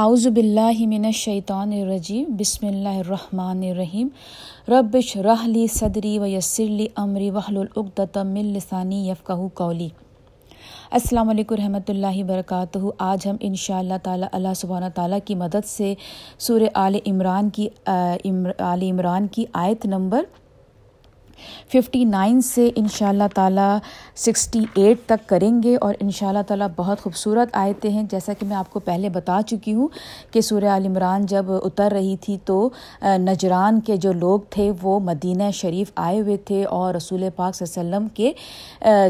اعوذ باللہ من الشیطان الرجیم، بسم اللہ الرحمن الرحیم۔ ربش رحلی صدری و یسرلی امری وحل العقدۃ من لسانی یفقہ قولی۔ السلام علیکم رحمۃ اللہ وبرکاتہ۔ آج ہم ان شاء اللہ تعالیٰ اللہ سبحانہ تعالیٰ کی مدد سے سورہ آل عمران کی آل عمران کی آیت نمبر ففٹی نائن سے ان شاء اللہ تعالیٰ سکسٹی ایٹ تک کریں گے اور ان شاء اللہ تعالیٰ بہت خوبصورت آیتیں ہیں۔ جیسا کہ میں آپ کو پہلے بتا چکی ہوں کہ سورہ عمران جب اتر رہی تھی تو نجران کے جو لوگ تھے وہ مدینہ شریف آئے ہوئے تھے اور رسول پاک صلی اللہ علیہ وسلم کے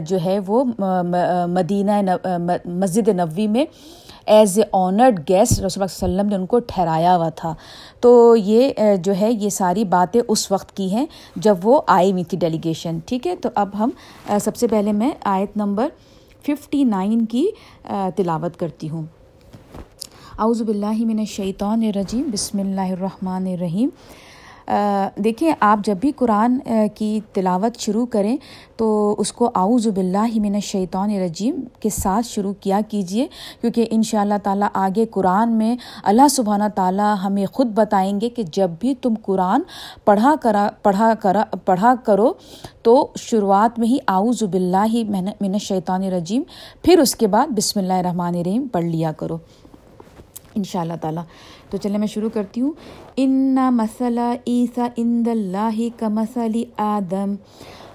جو ہے وہ مدینہ مسجد نبوی میں ایز اے آنرڈ گیسٹ رسول اللہ علیہ وسلم نے ان کو ٹھہرایا ہوا تھا۔ تو یہ جو ہے، یہ ساری باتیں اس وقت کی ہیں جب وہ آئی ہوئی تھی ڈیلیگیشن ٹھیک ہے؟ تو اب ہم سب سے پہلے میں آیت نمبر ففٹی نائن کی تلاوت کرتی ہوں۔ اعوذ باللہ من الشیطان الرجیم، بسم اللہ الرحمن الرحیم۔ دیکھیں، آپ جب بھی قرآن کی تلاوت شروع کریں تو اس کو اعوذ باللہ من الشیطان الرجیم کے ساتھ شروع کیا کیجیے کیونکہ ان شاء اللہ تعالیٰ آگے قرآن میں اللہ سبحانہ تعالیٰ ہمیں خود بتائیں گے کہ جب بھی تم قرآن پڑھا کرا پڑھا کرا، پڑھا کرو تو شروعات میں ہی اعوذ باللہ من الشیطان الرجیم، پھر اس کے بعد بسم اللہ الرحمن الرحیم پڑھ لیا کرو۔ ان شاء اللہ تعالیٰ۔ تو چلے میں شروع کرتی ہوں. ان مسئلہ عیسیٰ اند اللہ کا مسئلہ آدم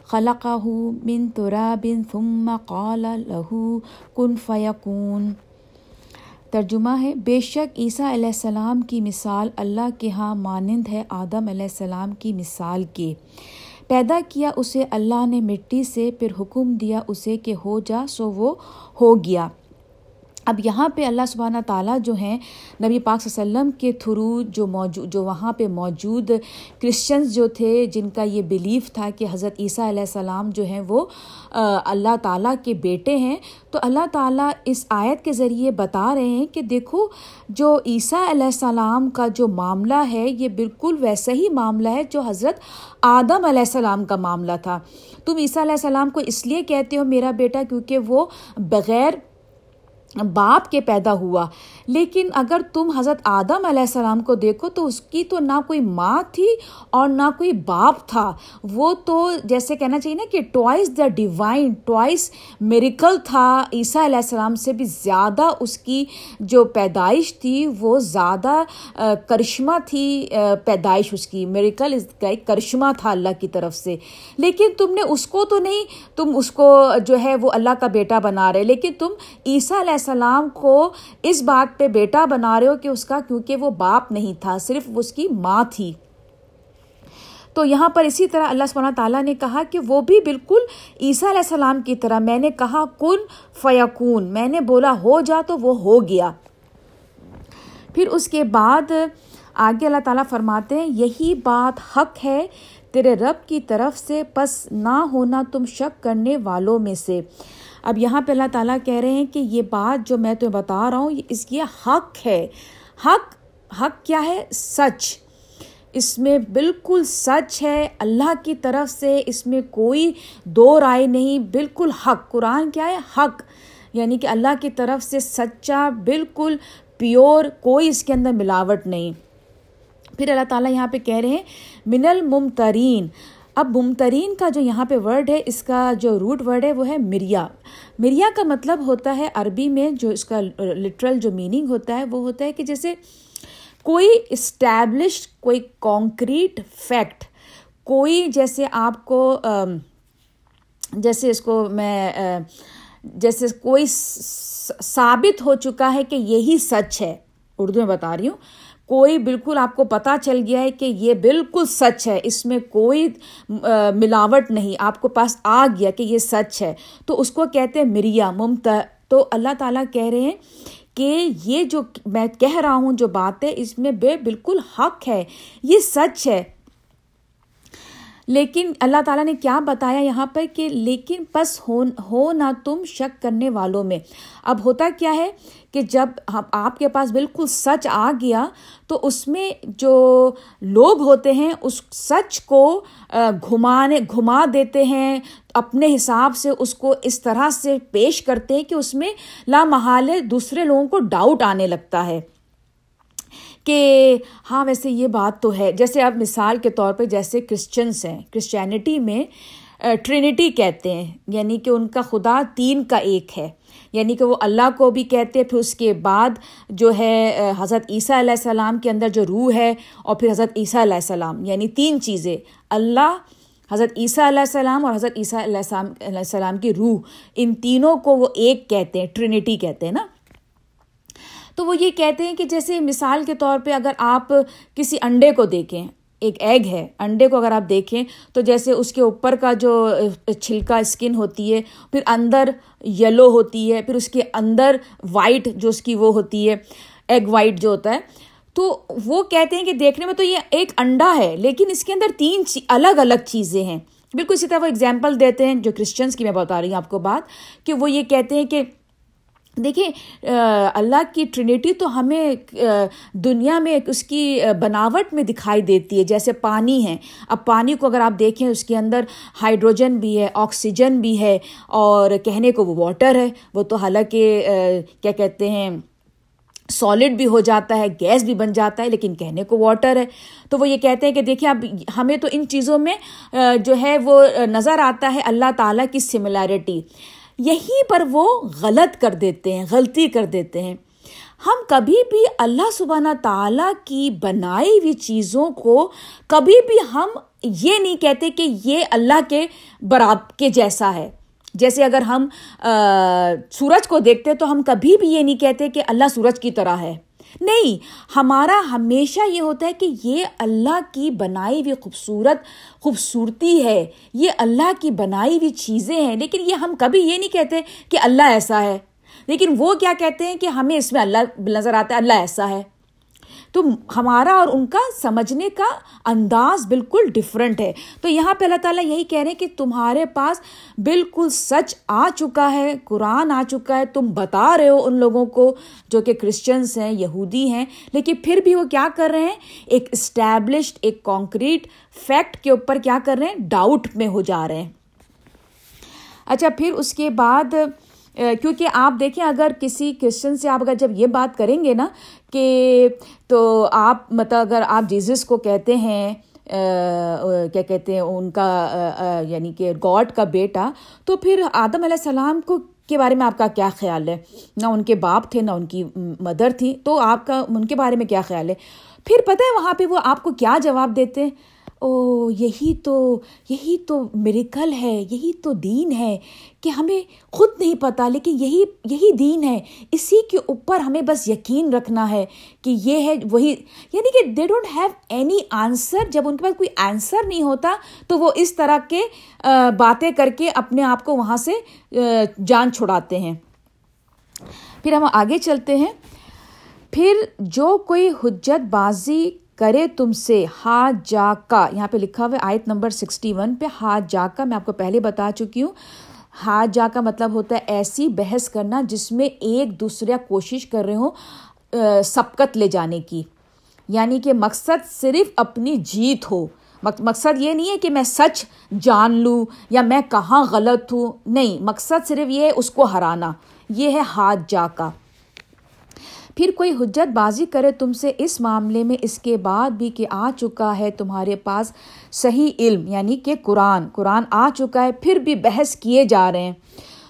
خلقہ من تراب ثم قال له کن فیکون ترجمہ ہے، بے شک عیسیٰ علیہ السلام کی مثال اللہ کے ہاں مانند ہے آدم علیہ السلام کی مثال کے۔ پیدا کیا اسے اللہ نے مٹی سے، پھر حکم دیا اسے کہ ہو جا، سو وہ ہو گیا۔ اب یہاں پہ اللہ سبحانہ تعالیٰ جو ہیں، نبی پاک صلی اللہ علیہ وسلم کے تھرو جو موجود جو وہاں پہ موجود کرسچنز جو تھے، جن کا یہ بلیف تھا کہ حضرت عیسیٰ علیہ السلام جو ہیں وہ اللہ تعالیٰ کے بیٹے ہیں۔ تو اللہ تعالیٰ اس آیت کے ذریعے بتا رہے ہیں کہ دیکھو، جو عیسیٰ علیہ السلام کا جو معاملہ ہے، یہ بالکل ویسا ہی معاملہ ہے جو حضرت آدم علیہ السلام کا معاملہ تھا۔ تم عیسیٰ علیہ السلام کو اس لیے کہتے ہو میرا بیٹا کیونکہ وہ بغیر باپ کے پیدا ہوا۔ لیکن اگر تم حضرت آدم علیہ السلام کو دیکھو تو اس کی تو نہ کوئی ماں تھی اور نہ کوئی باپ تھا۔ وہ تو جیسے کہنا چاہیے نا کہ twice the divine twice miracle تھا۔ عیسیٰ علیہ السلام سے بھی زیادہ اس کی جو پیدائش تھی، وہ زیادہ کرشمہ تھی۔ پیدائش اس کی۔ میریکل اس کا ایک کرشمہ تھا اللہ کی طرف سے۔ لیکن تم نے اس کو تو نہیں، تم اس کو جو ہے وہ اللہ کا بیٹا بنا رہے۔ لیکن تم عیسیٰ علیہ السلام کو اس بات پہ بیٹا بنا رہے ہو کہ اس کا کیونکہ وہ باپ نہیں تھا، صرف اس کی ماں تھی۔ تو یہاں پر اسی طرح اللہ سبحانہ تعالیٰ نے کہا کہ وہ بھی بالکل عیسیٰ علیہ السلام کی طرح، میں نے کہا، کن فیقون میں نے بولا، ہو جا تو وہ ہو گیا۔ پھر اس کے بعد آگے اللہ تعالیٰ فرماتے ہیں، یہی بات حق ہے تیرے رب کی طرف سے، پس نہ ہونا تم شک کرنے والوں میں سے۔ اب یہاں پہ اللہ تعالیٰ کہہ رہے ہیں کہ یہ بات جو میں تمہیں بتا رہا ہوں اس کی حق ہے۔ حق حق کیا ہے؟ سچ۔ اس میں بالکل سچ ہے۔ اللہ کی طرف سے اس میں کوئی دو رائے نہیں، بالکل حق۔ قرآن کیا ہے؟ حق۔ یعنی کہ اللہ کی طرف سے سچا، بالکل پیور، کوئی اس کے اندر ملاوٹ نہیں۔ پھر اللہ تعالیٰ یہاں پہ کہہ رہے ہیں، من الممترین اب ممترین کا جو یہاں پہ ورڈ ہے، اس کا جو روٹ ورڈ ہے، وہ ہے مریا مریا کا مطلب ہوتا ہے عربی میں جو اس کا لٹرل جو میننگ ہوتا ہے، وہ ہوتا ہے کہ جیسے کوئی اسٹیبلشڈ کوئی کانکریٹ فیکٹ کوئی جیسے آپ کو جیسے اس کو میں جیسے کوئی ثابت ہو چکا ہے کہ یہی سچ ہے۔ اردو میں بتا رہی ہوں۔ کوئی بالکل آپ کو پتہ چل گیا ہے کہ یہ بالکل سچ ہے، اس میں کوئی ملاوٹ نہیں۔ آپ کو پاس آ گیا کہ یہ سچ ہے۔ تو اس کو کہتے ہیں مریا ممتا تو اللہ تعالیٰ کہہ رہے ہیں کہ یہ جو میں کہہ رہا ہوں جو بات ہے، اس میں بے بالکل حق ہے۔ یہ سچ ہے۔ لیکن اللہ تعالیٰ نے کیا بتایا یہاں پر کہ لیکن بس ہو ہو نہ تم شک کرنے والوں میں۔ اب ہوتا کیا ہے کہ جب آپ کے پاس بالکل سچ آ گیا تو اس میں جو لوگ ہوتے ہیں، اس سچ کو گھمانے گھما دیتے ہیں۔ اپنے حساب سے اس کو اس طرح سے پیش کرتے ہیں کہ اس میں لامحال دوسرے لوگوں کو ڈاؤٹ آنے لگتا ہے۔ کہ ہاں ویسے یہ بات تو ہے۔ جیسے اب مثال کے طور پہ جیسے کرسچنس ہیں کرسچینٹی میں ٹرینٹی کہتے ہیں یعنی کہ ان کا خدا تین کا ایک ہے۔ یعنی کہ وہ اللہ کو بھی کہتے پھر اس کے بعد جو ہے حضرت عیسیٰ علیہ السلام کے اندر جو روح ہے، اور پھر حضرت عیسیٰ علیہ السلام۔ یعنی تین چیزیں۔ اللہ، حضرت عیسیٰ علیہ السلام، اور حضرت عیسیٰ علیہ السلام علیہ السلام کی روح۔ ان تینوں کو وہ ایک کہتے ہیں ٹرینٹی کہتے ہیں نا۔ تو وہ یہ کہتے ہیں کہ جیسے مثال کے طور پہ اگر آپ کسی انڈے کو دیکھیں، ایک ایگ ہے، انڈے کو اگر آپ دیکھیں تو جیسے اس کے اوپر کا جو چھلکا اسکن ہوتی ہے، پھر اندر یلو ہوتی ہے، پھر اس کے اندر وائٹ جو اس کی وہ ہوتی ہے ایگ وائٹ جو ہوتا ہے۔ تو وہ کہتے ہیں کہ دیکھنے میں تو یہ ایک انڈا ہے، لیکن اس کے اندر تین الگ الگ چیزیں ہیں۔ بالکل اسی طرح وہ اگزامپل دیتے ہیں جو کرسچنس کی میں بتا رہی ہوں آپ کو بات، کہ وہ یہ کہتے ہیں کہ دیکھیں اللہ کی ٹرینیٹی تو ہمیں دنیا میں اس کی بناوٹ میں دکھائی دیتی ہے، جیسے پانی ہے۔ اب پانی کو اگر آپ دیکھیں، اس کے اندر ہائیڈروجن بھی ہے، آکسیجن بھی ہے، اور کہنے کو وہ واٹر ہے۔ وہ تو حالانکہ کیا کہتے ہیں سالڈ بھی ہو جاتا ہے، گیس بھی بن جاتا ہے، لیکن کہنے کو واٹر ہے۔ تو وہ یہ کہتے ہیں کہ دیکھیں، اب ہمیں تو ان چیزوں میں جو ہے وہ نظر آتا ہے اللہ تعالیٰ کی سملیرٹی یہیں پر وہ غلط کر دیتے ہیں، غلطی کر دیتے ہیں۔ ہم کبھی بھی اللہ سبحانہ تعالیٰ کی بنائی ہوئی چیزوں کو کبھی بھی ہم یہ نہیں کہتے کہ یہ اللہ کے براب کے جیسا ہے۔ جیسے اگر ہم سورج کو دیکھتے تو ہم کبھی بھی یہ نہیں کہتے کہ اللہ سورج کی طرح ہے۔ نہیں، ہمارا ہمیشہ یہ ہوتا ہے کہ یہ اللہ کی بنائی ہوئی خوبصورت، خوبصورتی ہے، یہ اللہ کی بنائی ہوئی چیزیں ہیں، لیکن یہ ہم کبھی یہ نہیں کہتے کہ اللہ ایسا ہے۔ لیکن وہ کیا کہتے ہیں کہ ہمیں اس میں اللہ نظر آتا ہے، اللہ ایسا ہے۔ تو ہمارا اور ان کا سمجھنے کا انداز بالکل ڈفرینٹ ہے۔ تو یہاں پہ اللہ تعالیٰ یہی کہہ رہے ہیں کہ تمہارے پاس بالکل سچ آ چکا ہے، قرآن آ چکا ہے، تم بتا رہے ہو ان لوگوں کو جو کہ کرسچنس ہیں، یہودی ہیں۔ لیکن پھر بھی وہ کیا کر رہے ہیں؟ ایک اسٹیبلشڈ ایک کانکریٹ فیکٹ کے اوپر کیا کر رہے ہیں؟ ڈاؤٹ میں ہو جا رہے ہیں۔ اچھا پھر اس کے بعد کیونکہ آپ دیکھیں، اگر کسی کرسچن سے آپ اگر جب یہ بات کریں گے نا کہ تو آپ مطلب اگر آپ جیزس کو کہتے ہیں کیا کہتے ہیں، ان کا یعنی کہ گاڈ کا بیٹا، تو پھر آدم علیہ السلام کو کے بارے میں آپ کا کیا خیال ہے؟ نہ ان کے باپ تھے، نہ ان کی مدر تھی، تو آپ کا، ان کے بارے میں کیا خیال ہے؟ پھر پتہ ہے وہاں پہ وہ آپ کو کیا جواب دیتے ہیں؟ او یہی تو یہی تو میریکل ہے، یہی تو دین ہے کہ ہمیں خود نہیں پتہ، لیکن یہی یہی دین ہے۔ اسی کے اوپر ہمیں بس یقین رکھنا ہے کہ یہ ہے وہی یعنی کہ they don't have any answer جب ان کے پاس کوئی آنسر نہیں ہوتا، تو وہ اس طرح کے باتیں کر کے اپنے آپ کو وہاں سے جان چھڑاتے ہیں۔ پھر ہم آگے چلتے ہیں۔ پھر جو کوئی حجت بازی کرے تم سے ہا جا کا۔ یہاں پہ لکھا ہوا ہے، آیت نمبر سکسٹی ون پہ ہا جا کا۔ میں آپ کو پہلے بتا چکی ہوں۔ ہا جا کا مطلب ہوتا ہے ایسی بحث کرنا جس میں ایک دوسرے کوشش کر رہے ہوں سبقت لے جانے کی۔ یعنی کہ مقصد صرف اپنی جیت ہو۔ مقصد یہ نہیں ہے کہ میں سچ جان لوں یا میں کہاں غلط ہوں۔ نہیں، مقصد صرف یہ ہے اس کو ہرانا۔ یہ ہے ہاتھ جا کا۔ پھر کوئی حجت بازی کرے تم سے اس معاملے میں اس کے بعد بھی کہ آ چکا ہے تمہارے پاس صحیح علم یعنی کہ قرآن۔ قرآن آ چکا ہے، پھر بھی بحث کیے جا رہے ہیں۔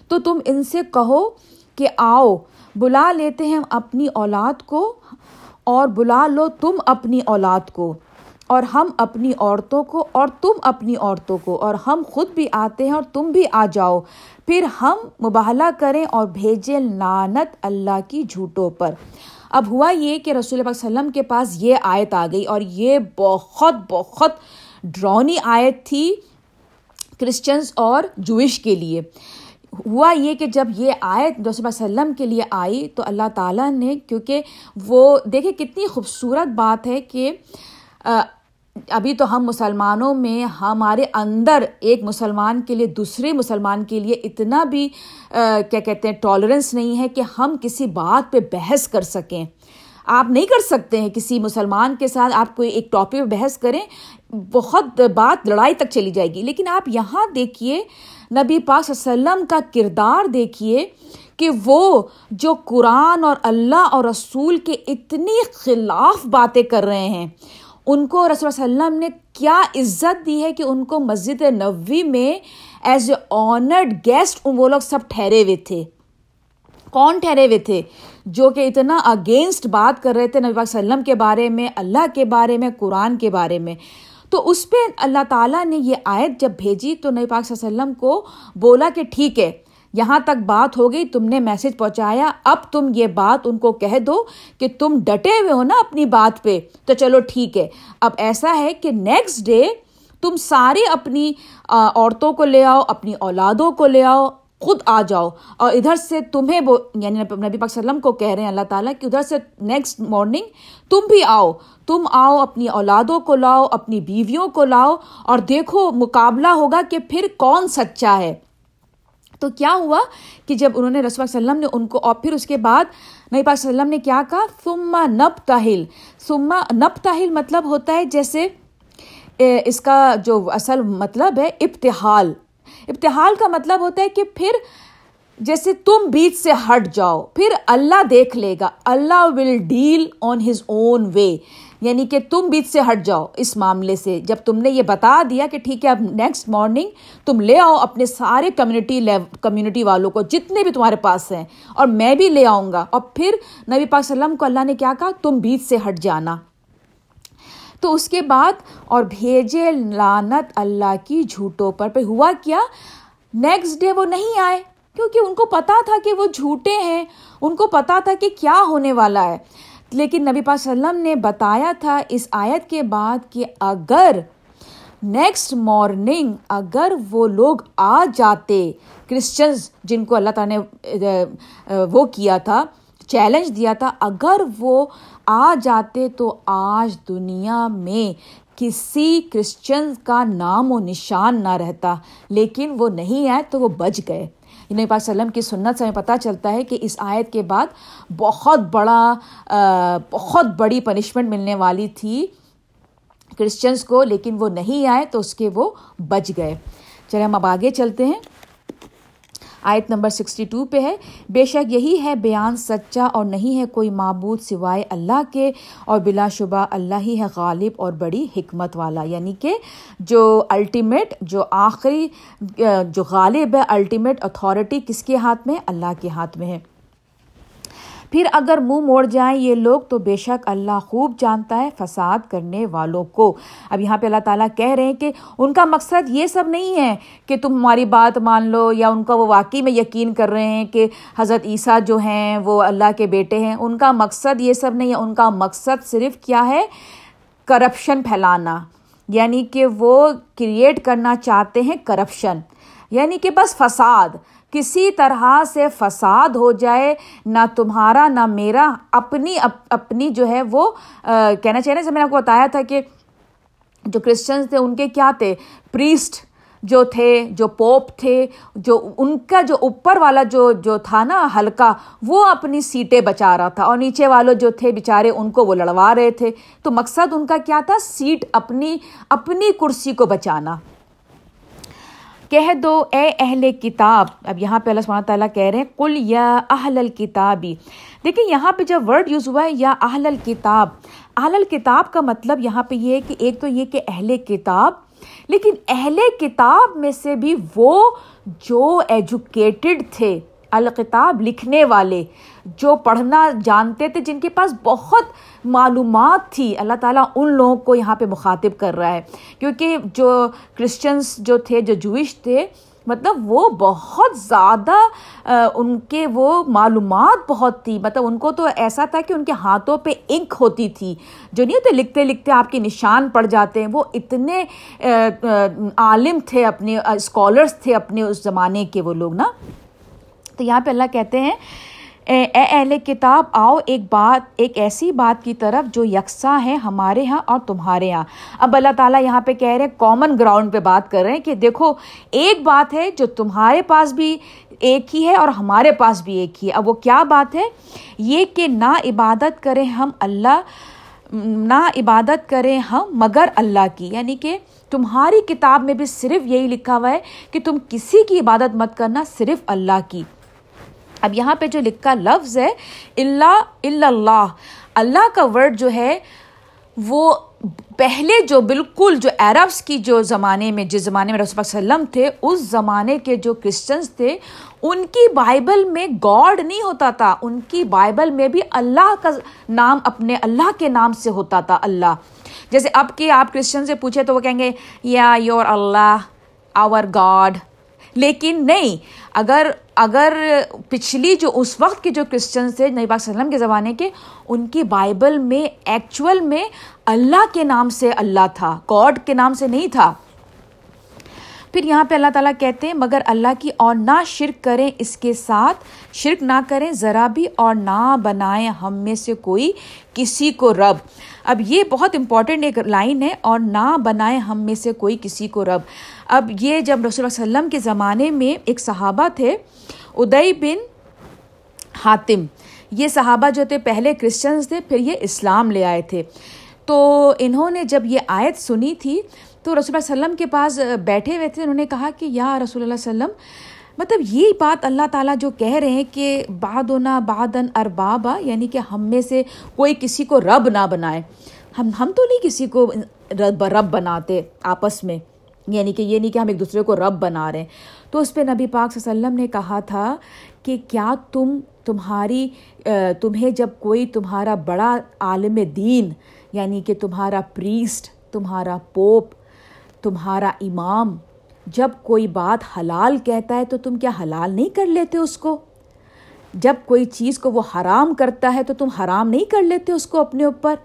تو تم ان سے کہو کہ آؤ، بلا لیتے ہیں اپنی اولاد کو اور بلا لو تم اپنی اولاد کو۔ اور ہم اپنی عورتوں کو اور تم اپنی عورتوں کو اور ہم خود بھی آتے ہیں اور تم بھی آ جاؤ۔ پھر ہم مباہلا کریں اور بھیجیں لانت اللہ کی جھوٹوں پر۔ اب ہوا یہ کہ رسول اللہ علیہ وسلم کے پاس یہ آیت آ گئی اور یہ بہت بہت ڈرونی آیت تھی کرسچنس اور جوئش کے لیے۔ ہوا یہ کہ جب یہ آیت رسول اللہ وسلم کے لیے آئی تو اللہ تعالیٰ نے، کیونکہ وہ دیکھے کتنی خوبصورت بات ہے کہ ابھی تو ہم مسلمانوں میں ہمارے اندر ایک مسلمان کے لیے دوسرے مسلمان کے لیے اتنا بھی کیا کہتے ہیں ٹالرنس نہیں ہے کہ ہم کسی بات پہ بحث کر سکیں۔ آپ نہیں کر سکتے ہیں کسی مسلمان کے ساتھ آپ کوئی ایک ٹاپک پہ بحث کریں، بہت بات لڑائی تک چلی جائے گی۔ لیکن آپ یہاں دیکھیے، نبی پاک صلی اللہ علیہ وسلم کا کردار دیکھیے کہ وہ جو قرآن اور اللہ اور رسول کے اتنی خلاف باتیں کر رہے ہیں۔ ان کو رسول اللہ علیہ وسلم نے کیا عزت دی ہے کہ ان کو مسجد نبوی میں ایز اے آنرڈ گیسٹ وہ لوگ سب ٹھہرے ہوئے تھے۔ کون ٹھہرے ہوئے تھے؟ جو کہ اتنا اگینسٹ بات کر رہے تھے نبی پاک وسلم کے بارے میں، اللہ کے بارے میں، قرآن کے بارے میں۔ تو اس پہ اللہ تعالیٰ نے یہ آیت جب بھیجی تو نبی پاک صلی اللہ علیہ وسلم کو بولا کہ ٹھیک ہے یہاں تک بات ہو گئی، تم نے میسج پہنچایا، اب تم یہ بات ان کو کہہ دو کہ تم ڈٹے ہوئے ہو نا اپنی بات پہ۔ تو چلو ٹھیک ہے۔ اب ایسا ہے کہ نیکسٹ ڈے تم سارے اپنی عورتوں کو لے آؤ، اپنی اولادوں کو لے آؤ، خود آ جاؤ۔ اور ادھر سے تمہیں وہ یعنی نبی پاک وسلم کو کہہ رہے ہیں اللہ تعالیٰ کہ ادھر سے نیکسٹ مارننگ تم بھی آؤ۔ تم آؤ، اپنی اولادوں کو لاؤ، اپنی بیویوں کو لاؤ۔ اور دیکھو، مقابلہ ہوگا کہ پھر کون سچا ہے۔ تو کیا ہوا کہ جب انہوں نے رسول وسلم نے ان کو اور پھر اس کے بعد نبی پاک وسلم نے کیا کہا؟ سما نب تاہل سما نب تاہل مطلب ہوتا ہے جیسے اس کا جو اصل مطلب ہے ابتحال۔ ابتحال کا مطلب ہوتا ہے کہ پھر جیسے تم بیچ سے ہٹ جاؤ، پھر اللہ دیکھ لے گا۔ اللہ will deal on his own وے یعنی کہ تم بیچ سے ہٹ جاؤ اس معاملے سے۔ جب تم نے یہ بتا دیا کہ ٹھیک ہے، اب نیکسٹ مارننگ تم لے آؤ اپنے سارے کمیونٹی کمیونٹی والوں کو، جتنے بھی تمہارے پاس ہیں، اور میں بھی لے آؤں گا۔ اور پھر نبی پاک وسلم کو اللہ نے کیا کہا؟ تم بیچ سے ہٹ جانا۔ تو اس کے بعد، اور بھیجے لانت اللہ کی جھوٹوں پر۔ پہ ہوا کیا؟ نیکسٹ ڈے وہ نہیں آئے، کیونکہ ان کو پتا تھا کہ وہ جھوٹے ہیں۔ ان کو پتا تھا کہ کیا ہونے والا ہے۔ لیکن نبی پاک وسلم نے بتایا تھا اس آیت کے بعد کہ اگر نیکسٹ مارننگ اگر وہ لوگ آ جاتے کرسچنز جن کو اللہ تعالیٰ نے وہ کیا تھا چیلنج دیا تھا، اگر وہ آ جاتے تو آج دنیا میں کسی کرسچن کا نام و نشان نہ رہتا، لیکن وہ نہیں آئے تو وہ بچ گئے۔ یعنی نبی پاک وسلم کی سنت سے ہمیں پتہ چلتا ہے کہ اس آیت کے بعد بہت بڑا بہت بڑی پنشمنٹ ملنے والی تھی کرسچنس کو، لیکن وہ نہیں آئے تو اس کے وہ بچ گئے۔ چلے ہم اب آگے چلتے ہیں۔ آیت نمبر سکسٹی ٹو پہ ہے۔ بے شک یہی ہے، بیان سچا اور نہیں ہے، کوئی معبود سوائے اللہ کے اور بلا شبہ اللہ ہی ہے غالب اور بڑی حکمت والا۔ یعنی کہ جو الٹیمیٹ جو آخری، جو غالب ہے الٹیمیٹ اتھارٹی کس کے ہاتھ میں؟ اللہ کے ہاتھ میں ہے۔ پھر اگر منہ موڑ جائیں یہ لوگ تو بے شک اللہ خوب جانتا ہے فساد کرنے والوں کو۔ اب یہاں پہ اللہ تعالیٰ کہہ رہے ہیں کہ ان کا مقصد یہ سب نہیں ہے کہ تم ہماری بات مان لو یا ان کا وہ واقعی میں یقین کر رہے ہیں کہ حضرت عیسیٰ جو ہیں وہ اللہ کے بیٹے ہیں، ان کا مقصد یہ سب نہیں ہے۔ ان کا مقصد صرف کیا ہے؟ کرپشن پھیلانا۔ یعنی کہ وہ کریٹ کرنا چاہتے ہیں کرپشن یعنی کہ بس فساد۔ کسی طرح سے فساد ہو جائے، نہ تمہارا، نہ میرا، اپنی اپنی جو ہے وہ کہنا چاہیے سے میں نے آپ کو بتایا تھا کہ جو کرسچنس تھے، ان کے کیا تھے؟ پریسٹ جو تھے، جو پوپ تھے، جو ان کا جو اوپر والا جو جو تھا نا ہلکا، وہ اپنی سیٹیں بچا رہا تھا۔ اور نیچے والوں جو تھے بیچارے، ان کو وہ لڑوا رہے تھے۔ تو مقصد ان کا کیا تھا؟ سیٹ اپنی اپنی کرسی کو بچانا۔ کہہ دو، اے اہل کتاب۔ اب یہاں پہ اللہ سبحانہ تعالیٰ کہہ رہے ہیں کل یا اہل الکتابی دیکھیں، یہاں پہ جب ورڈ یوز ہوا ہے، یا اہل الکتاب۔ اہل الکتاب کا مطلب یہاں پہ یہ ہے کہ ایک تو یہ کہ اہل کتاب، لیکن اہل کتاب میں سے بھی وہ جو ایجوکیٹڈ تھے۔ الکتاب لکھنے والے جو پڑھنا جانتے تھے، جن کے پاس بہت معلومات تھی، اللہ تعالیٰ ان لوگوں کو یہاں پہ مخاطب کر رہا ہے۔ کیونکہ جو کرسچنس جو تھے، جو جوئش تھے مطلب وہ بہت زیادہ ان کے وہ معلومات بہت تھی۔ مطلب ان کو تو ایسا تھا کہ ان کے ہاتھوں پہ انک ہوتی تھی۔ جو نہیں ہوتے، لکھتے لکھتے آپ کے نشان پڑ جاتے ہیں۔ وہ اتنے عالم تھے اپنے اسکالرس تھے اپنے اس زمانے کے وہ لوگ، نا؟ تو یہاں پہ اللہ کہتے ہیں، اے اہل کتاب، آؤ ایک بات، ایک ایسی بات کی طرف جو یکساں ہے ہمارے ہاں اور تمہارے یہاں اب اللہ تعالیٰ یہاں پہ کہہ رہے ہیں کامن گراؤنڈ پہ بات کر رہے ہیں کہ دیکھو، ایک بات ہے جو تمہارے پاس بھی ایک ہی ہے اور ہمارے پاس بھی ایک ہی ہے۔ اب وہ کیا بات ہے؟ یہ کہ نہ عبادت کریں ہم اللہ، نہ عبادت کریں ہم مگر اللہ کی۔ یعنی کہ تمہاری کتاب میں بھی صرف یہی لکھا ہوا ہے کہ تم کسی کی عبادت مت کرنا، صرف اللہ کی۔ اب یہاں پہ جو لکھا لفظ ہے اللہ اللہ اللہ کا ورڈ جو ہے، وہ پہلے جو بالکل جو عربس کی جو زمانے میں، جس زمانے میں رسول وسلم تھے، اس زمانے کے جو کرسچنس تھے، ان کی بائبل میں گاڈ نہیں ہوتا تھا، ان کی بائبل میں بھی اللہ کا نام اپنے اللہ کے نام سے ہوتا تھا، اللہ۔ جیسے اب کہ آپ کرسچن سے پوچھے تو وہ کہیں گے، یا یور اللہ، آور گاڈ۔ لیکن نہیں اگر اگر پچھلی جو اس وقت کے جو کرسچنس تھے نبی پاک وسلم کے زمانے کے، ان کی بائبل میں ایکچول میں اللہ کے نام سے اللہ تھا گاڈ کے نام سے نہیں تھا. پھر یہاں پہ اللہ تعالیٰ کہتے ہیں، مگر اللہ کی اور نہ شرک کریں اس کے ساتھ، شرک نہ کریں، ذرا بھی اور نہ بنائیں ہم میں سے کوئی کسی کو رب۔ اب یہ بہت امپورٹنٹ ایک لائن ہے، اور نہ بنائیں ہم میں سے کوئی کسی کو رب۔ اب یہ جب رسول اللہ علیہ وسلم کے زمانے میں ایک صحابہ تھے ادئی بن حاتم۔ یہ صحابہ جو تھے، پہلے کرسچنس تھے، پھر یہ اسلام لے آئے تھے۔ تو انہوں نے جب یہ آیت سنی تھی تو رسول اللہ علیہ وسلم کے پاس بیٹھے ہوئے تھے، انہوں نے کہا کہ یا رسول اللہ علیہ وسلم مطلب یہ بات اللہ تعالیٰ جو کہہ رہے ہیں کہ بادنا بادن اربابا یعنی کہ ہم میں سے کوئی کسی کو رب نہ بنائے. ہم ہم تو نہیں کسی کو رب رب بناتے آپس میں یعنی کہ یہ نہیں کہ ہم ایک دوسرے کو رب بنا رہے ہیں. تو اس پہ نبی پاک صلی اللہ علیہ وسلم نے کہا تھا کہ کیا تم تمہاری تمہیں جب کوئی تمہارا بڑا عالم دین یعنی کہ تمہارا پریسٹ تمہارا پوپ تمہارا امام جب کوئی بات حلال کہتا ہے تو تم کیا حلال نہیں کر لیتے اس کو؟ جب کوئی چیز کو وہ حرام کرتا ہے تو تم حرام نہیں کر لیتے اس کو اپنے اوپر؟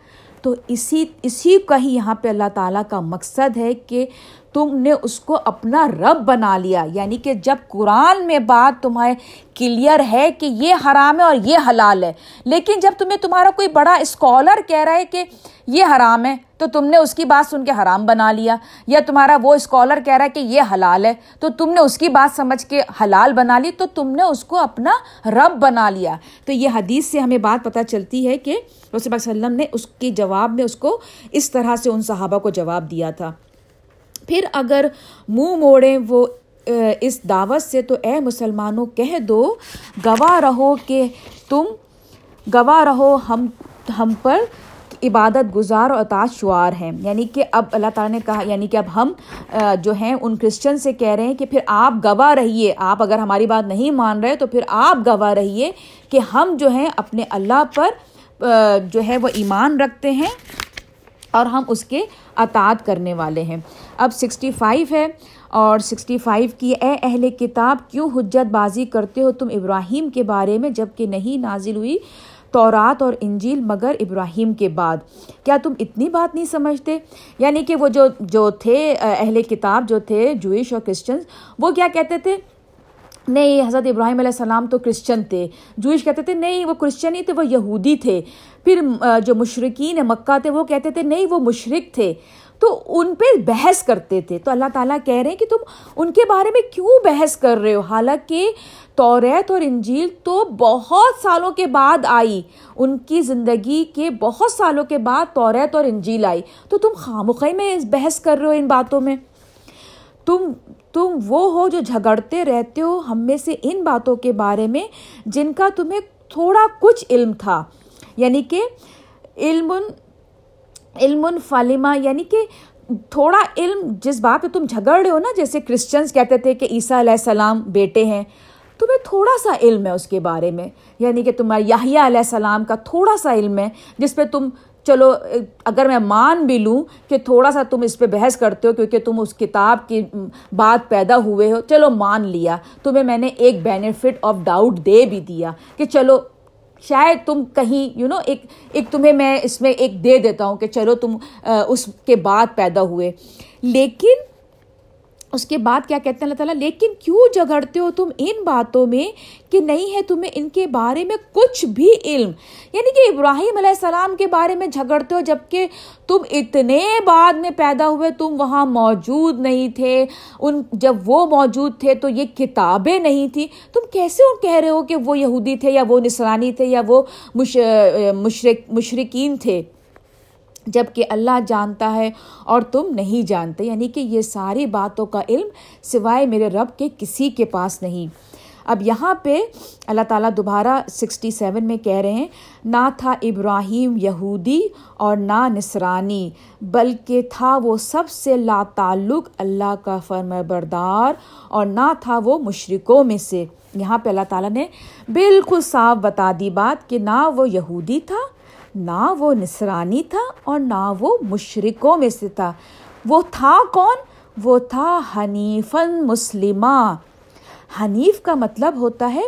تو اسی اسی کا ہی یہاں پہ اللہ تعالیٰ کا مقصد ہے کہ تم نے اس کو اپنا رب بنا لیا یعنی کہ جب قرآن میں بات تمہیں کلیئر ہے کہ یہ حرام ہے اور یہ حلال ہے، لیکن جب تمہیں تمہارا کوئی بڑا اسکالر کہہ رہا ہے کہ یہ حرام ہے، تو تم نے اس کی بات سن کے حرام بنا لیا، یا تمہارا وہ اسکالر کہہ رہا ہے کہ یہ حلال ہے، تو تم نے اس کی بات سمجھ کے حلال بنا لی، تو تم نے اس کو اپنا رب بنا لیا۔ تو یہ حدیث سے ہمیں بات پتہ چلتی ہے کہ رسول وسلم نے اس کے جواب میں اس کو اس طرح سے ان صحابہ کو جواب دیا تھا۔ پھر اگر منہ موڑیں وہ اس دعوت سے تو اے مسلمانوں کہہ دو، گواہ رہو کہ تم، گواہ رہو ہم ہم پر عبادت گزار اور اطاعت شعار ہیں۔ یعنی کہ اب اللہ تعالیٰ نے کہا یعنی کہ اب ہم جو ہیں ان کرسچن سے کہہ رہے ہیں کہ پھر آپ گواہ رہیے۔ آپ اگر ہماری بات نہیں مان رہے تو پھر آپ گواہ رہیے کہ ہم جو ہیں اپنے اللہ پر جو ہے وہ ایمان رکھتے ہیں اور ہم اس کے اطاعت کرنے والے ہیں۔ اب سکسٹی فائیو ہے اور سکسٹی فائیو کی اے اہل کتاب کیوں حجت بازی کرتے ہو تم ابراہیم کے بارے میں جبکہ نہیں نازل ہوئی تورات اور انجیل مگر ابراہیم کے بعد؟ کیا تم اتنی بات نہیں سمجھتے؟ یعنی کہ وہ جو جو تھے اہل کتاب، جو تھے جوئش اور کرسچنس وہ کیا کہتے تھے؟ نہیں، حضرت ابراہیم علیہ السلام تو کرسچن تھے۔ جوئش کہتے تھے، نہیں، وہ کرسچن ہی تھے، وہ یہودی تھے۔ پھر جو مشرقین مکہ تھے، وہ کہتے تھے، نہیں، وہ مشرق تھے۔ تو ان پہ بحث کرتے تھے۔ تو اللہ تعالیٰ کہہ رہے ہیں کہ تم ان کے بارے میں کیوں بحث کر رہے ہو؟ حالانکہ توریت اور انجیل تو بہت سالوں کے بعد آئی۔ ان کی زندگی کے بہت سالوں کے بعد توریت اور انجیل آئی۔ تو تم خامخی میں بحث کر رہے ہو ان باتوں میں؟ تم تم وہ ہو جو جھگڑتے رہتے ہو ہم میں سے ان باتوں کے بارے میں جن کا تمہیں تھوڑا کچھ علم تھا۔ یعنی کہ علم علم فالمہ یعنی کہ تھوڑا علم جس بات پہ تم جھگڑ رہے ہو نا، جیسے کرسچنس کہتے تھے کہ عیسیٰ علیہ السلام بیٹے ہیں، تمہیں تھوڑا سا علم ہے اس کے بارے میں۔ یعنی کہ تمہارا یاہیا علیہ السلام کا تھوڑا سا علم ہے، جس پہ تم چلو، اگر میں مان بھی لوں کہ تھوڑا سا تم اس پہ بحث کرتے ہو کیونکہ تم اس کتاب کی بات پیدا ہوئے ہو، چلو مان لیا، تمہیں میں نے ایک بینیفٹ آف ڈاؤٹ دے بھی دیا کہ چلو، شاید تم کہیں یو نو ایک ایک تمہیں میں اس میں ایک دے دیتا ہوں کہ چلو تم اس کے بعد پیدا ہوئے۔ لیکن اس کے بعد کیا کہتے ہیں اللہ تعالیٰ؟ لیکن کیوں جھگڑتے ہو تم ان باتوں میں کہ نہیں ہے تمہیں ان کے بارے میں کچھ بھی علم؟ یعنی کہ ابراہیم علیہ السلام کے بارے میں جھگڑتے ہو جبکہ تم اتنے بعد میں پیدا ہوئے، تم وہاں موجود نہیں تھے۔ ان جب وہ موجود تھے تو یہ کتابیں نہیں تھیں۔ تم کیسے کہہ رہے ہو کہ وہ یہودی تھے یا وہ نسرانی تھے یا وہ مشرق مشرقین تھے؟ جبکہ اللہ جانتا ہے اور تم نہیں جانتے یعنی کہ یہ ساری باتوں کا علم سوائے میرے رب کے کسی کے پاس نہیں۔ اب یہاں پہ اللہ تعالیٰ دوبارہ سکسٹی سیون میں کہہ رہے ہیں، نہ تھا ابراہیم یہودی اور نہ نصرانی، بلکہ تھا وہ سب سے لا تعلق اللہ کا فرم بردار اور نہ تھا وہ مشرقوں میں سے۔ یہاں پہ اللہ تعالیٰ نے بالکل صاف بتا دی بات کہ نہ وہ یہودی تھا نہ وہ نصرانی تھا اور نہ وہ مشرقوں میں سے تھا۔ وہ تھا کون؟ وہ تھا حنیفن مسلمہ۔ حنیف کا مطلب ہوتا ہے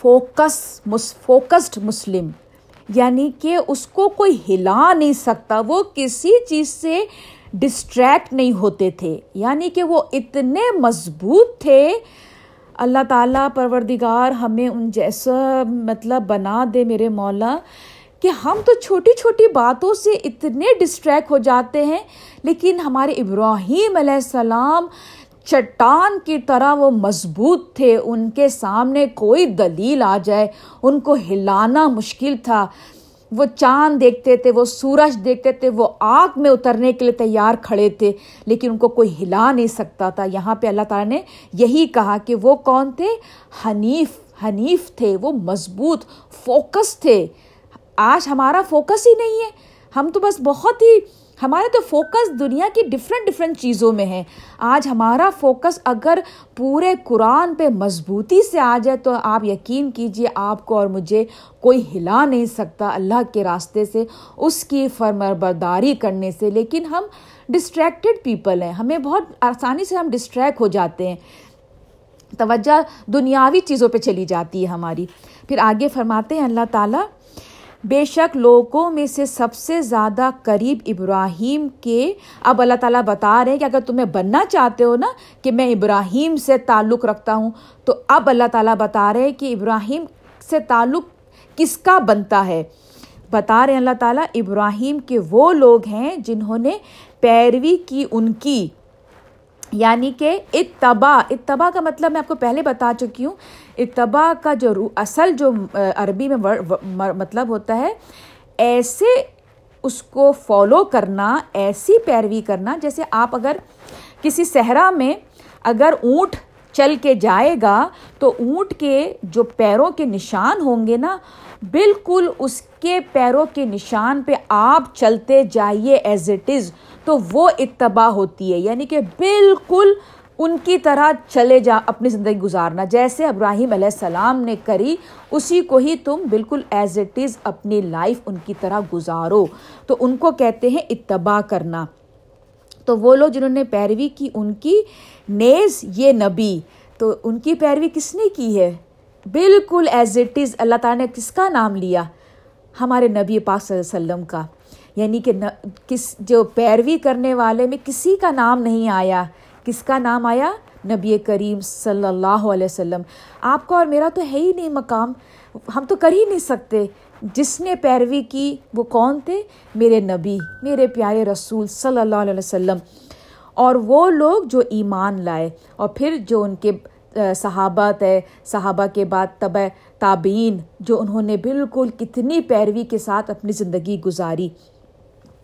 فوکس فوکسڈ مسلم۔ یعنی کہ اس کو کوئی ہلا نہیں سکتا، وہ کسی چیز سے ڈسٹریکٹ نہیں ہوتے تھے۔ یعنی کہ وہ اتنے مضبوط تھے اللہ تعالیٰ پروردگار ہمیں ان جیسا مطلب بنا دے میرے مولا کہ ہم تو چھوٹی چھوٹی باتوں سے اتنے ڈسٹریکٹ ہو جاتے ہیں، لیکن ہمارے ابراہیم علیہ السلام چٹان کی طرح وہ مضبوط تھے، ان کے سامنے کوئی دلیل آ جائے، ان کو ہلانا مشکل تھا۔ وہ چاند دیکھتے تھے، وہ سورج دیکھتے تھے، وہ آگ میں اترنے کے لیے تیار کھڑے تھے، لیکن ان کو کوئی ہلا نہیں سکتا تھا۔ یہاں پہ اللہ تعالیٰ نے یہی کہا کہ وہ کون تھے؟ حنیف حنیف تھے، وہ مضبوط، فوکس تھے۔ آج ہمارا فوکس ہی نہیں ہے۔ ہم تو بس بہت ہی ہمارے تو فوکس دنیا کی ڈفرینٹ ڈفرینٹ چیزوں میں ہے۔ آج ہمارا فوکس اگر پورے قرآن پہ مضبوطی سے آ جائے تو آپ یقین کیجیے آپ کو اور مجھے کوئی ہلا نہیں سکتا اللہ کے راستے سے، اس کی فرمر برداری کرنے سے۔ لیکن ہم ڈسٹریکٹیڈ پیپل ہیں۔ ہمیں بہت آسانی سے ہم ڈسٹریکٹ ہو جاتے ہیں۔ توجہ دنیاوی چیزوں پہ چلی جاتی ہے ہماری۔ پھر آگے فرماتے ہیں اللہ تعالیٰ بے شک لوگوں میں سے سب سے زیادہ قریب ابراہیم کے، اب اللہ تعالیٰ بتا رہے ہیں کہ اگر تمہیں بننا چاہتے ہو نا کہ میں ابراہیم سے تعلق رکھتا ہوں، تو اب اللہ تعالیٰ بتا رہے ہیں کہ ابراہیم سے تعلق کس کا بنتا ہے؟ بتا رہے ہیں اللہ تعالیٰ، ابراہیم کے وہ لوگ ہیں جنہوں نے پیروی کی ان کی۔ یعنی کہ اتباع اتباع کا مطلب میں آپ کو پہلے بتا چکی ہوں، اتباع کا جو اصل جو عربی میں مطلب ہوتا ہے، ایسے اس کو فالو کرنا، ایسی پیروی کرنا، جیسے آپ اگر کسی صحرا میں اگر اونٹ چل کے جائے گا، تو اونٹ کے جو پیروں کے نشان ہوں گے نا، بالکل اس کے پیروں کے نشان پہ آپ چلتے جائیے ایز اٹ از تو وہ اتباع ہوتی ہے یعنی کہ بالکل ان کی طرح چلے جا، اپنی زندگی گزارنا۔ جیسے ابراہیم علیہ السلام نے کری، اسی کو ہی تم بالکل ایز اٹ از اپنی لائف ان کی طرح گزارو۔ تو ان کو کہتے ہیں اتباع کرنا۔ تو وہ لوگ جنہوں نے پیروی کی، ان کی نیز یہ نبی۔ تو ان کی پیروی کس نے کی ہے؟ بالکل ایز اٹ از اللہ تعالیٰ نے کس کا نام لیا؟ ہمارے نبی پاک صلی اللہ علیہ وسلم کا۔ یعنی کہ کس جو پیروی کرنے والے میں کسی کا نام نہیں آیا. کس کا نام آیا؟ نبی کریم صلی اللہ علیہ وسلم. آپ کا اور میرا تو ہے ہی نہیں مقام. ہم تو کر ہی نہیں سکتے. جس نے پیروی کی وہ کون تھے؟ میرے نبی، میرے پیارے رسول صلی اللہ علیہ وسلم. اور وہ لوگ جو ایمان لائے. اور پھر جو ان کے صحابت ہے صحابہ کے بعد طب تابعین، جو انہوں نے بالکل کتنی پیروی کے ساتھ اپنی زندگی گزاری.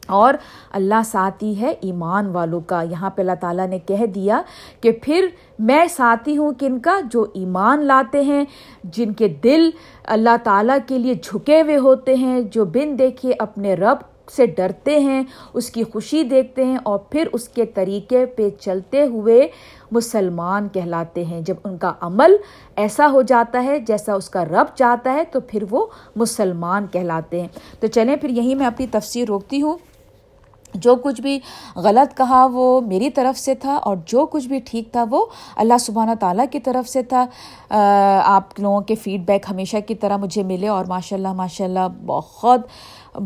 اور اللہ ساتھی ہے ایمان والوں کا۔ یہاں پہ اللہ تعالیٰ نے کہہ دیا کہ پھر میں ساتھی ہوں کن کا؟ جو ایمان لاتے ہیں، جن کے دل اللہ تعالیٰ کے لیے جھکے ہوئے ہوتے ہیں، جو بن دیکھے اپنے رب سے ڈرتے ہیں، اس کی خوشی دیکھتے ہیں اور پھر اس کے طریقے پہ چلتے ہوئے مسلمان کہلاتے ہیں۔ جب ان کا عمل ایسا ہو جاتا ہے جیسا اس کا رب چاہتا ہے، تو پھر وہ مسلمان کہلاتے ہیں۔ تو چلیں، پھر یہیں میں اپنی تفسیر روکتی ہوں۔ جو کچھ بھی غلط کہا وہ میری طرف سے تھا اور جو کچھ بھی ٹھیک تھا وہ اللہ سبحانہ تعالیٰ کی طرف سے تھا۔ آپ لوگوں کے فیڈ بیک ہمیشہ کی طرح مجھے ملے اور ماشاء اللہ ماشاء اللہ بہت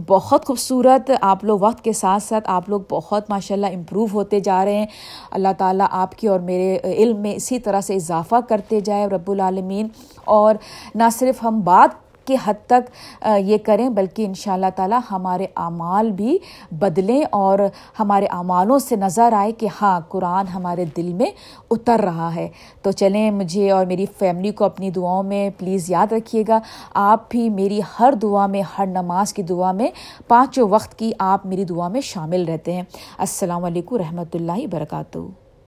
بہت خوبصورت آپ لوگ وقت کے ساتھ ساتھ آپ لوگ بہت ماشاء اللہ امپروو ہوتے جا رہے ہیں۔ اللہ تعالیٰ آپ کی اور میرے علم میں اسی طرح سے اضافہ کرتے جائے رب العالمین۔ اور نہ صرف ہم بات کے حد تک یہ کریں، بلکہ ان شاء اللہ تعالیٰ ہمارے اعمال بھی بدلیں اور ہمارے اعمالوں سے نظر آئے کہ ہاں قرآن ہمارے دل میں اتر رہا ہے۔ تو چلیں، مجھے اور میری فیملی کو اپنی دعاؤں میں پلیز یاد رکھیے گا۔ آپ بھی میری ہر دعا میں، ہر نماز کی دعا میں، پانچوں وقت کی آپ میری دعا میں شامل رہتے ہیں۔ السلام علیکم رحمۃ اللہ وبرکاتہ۔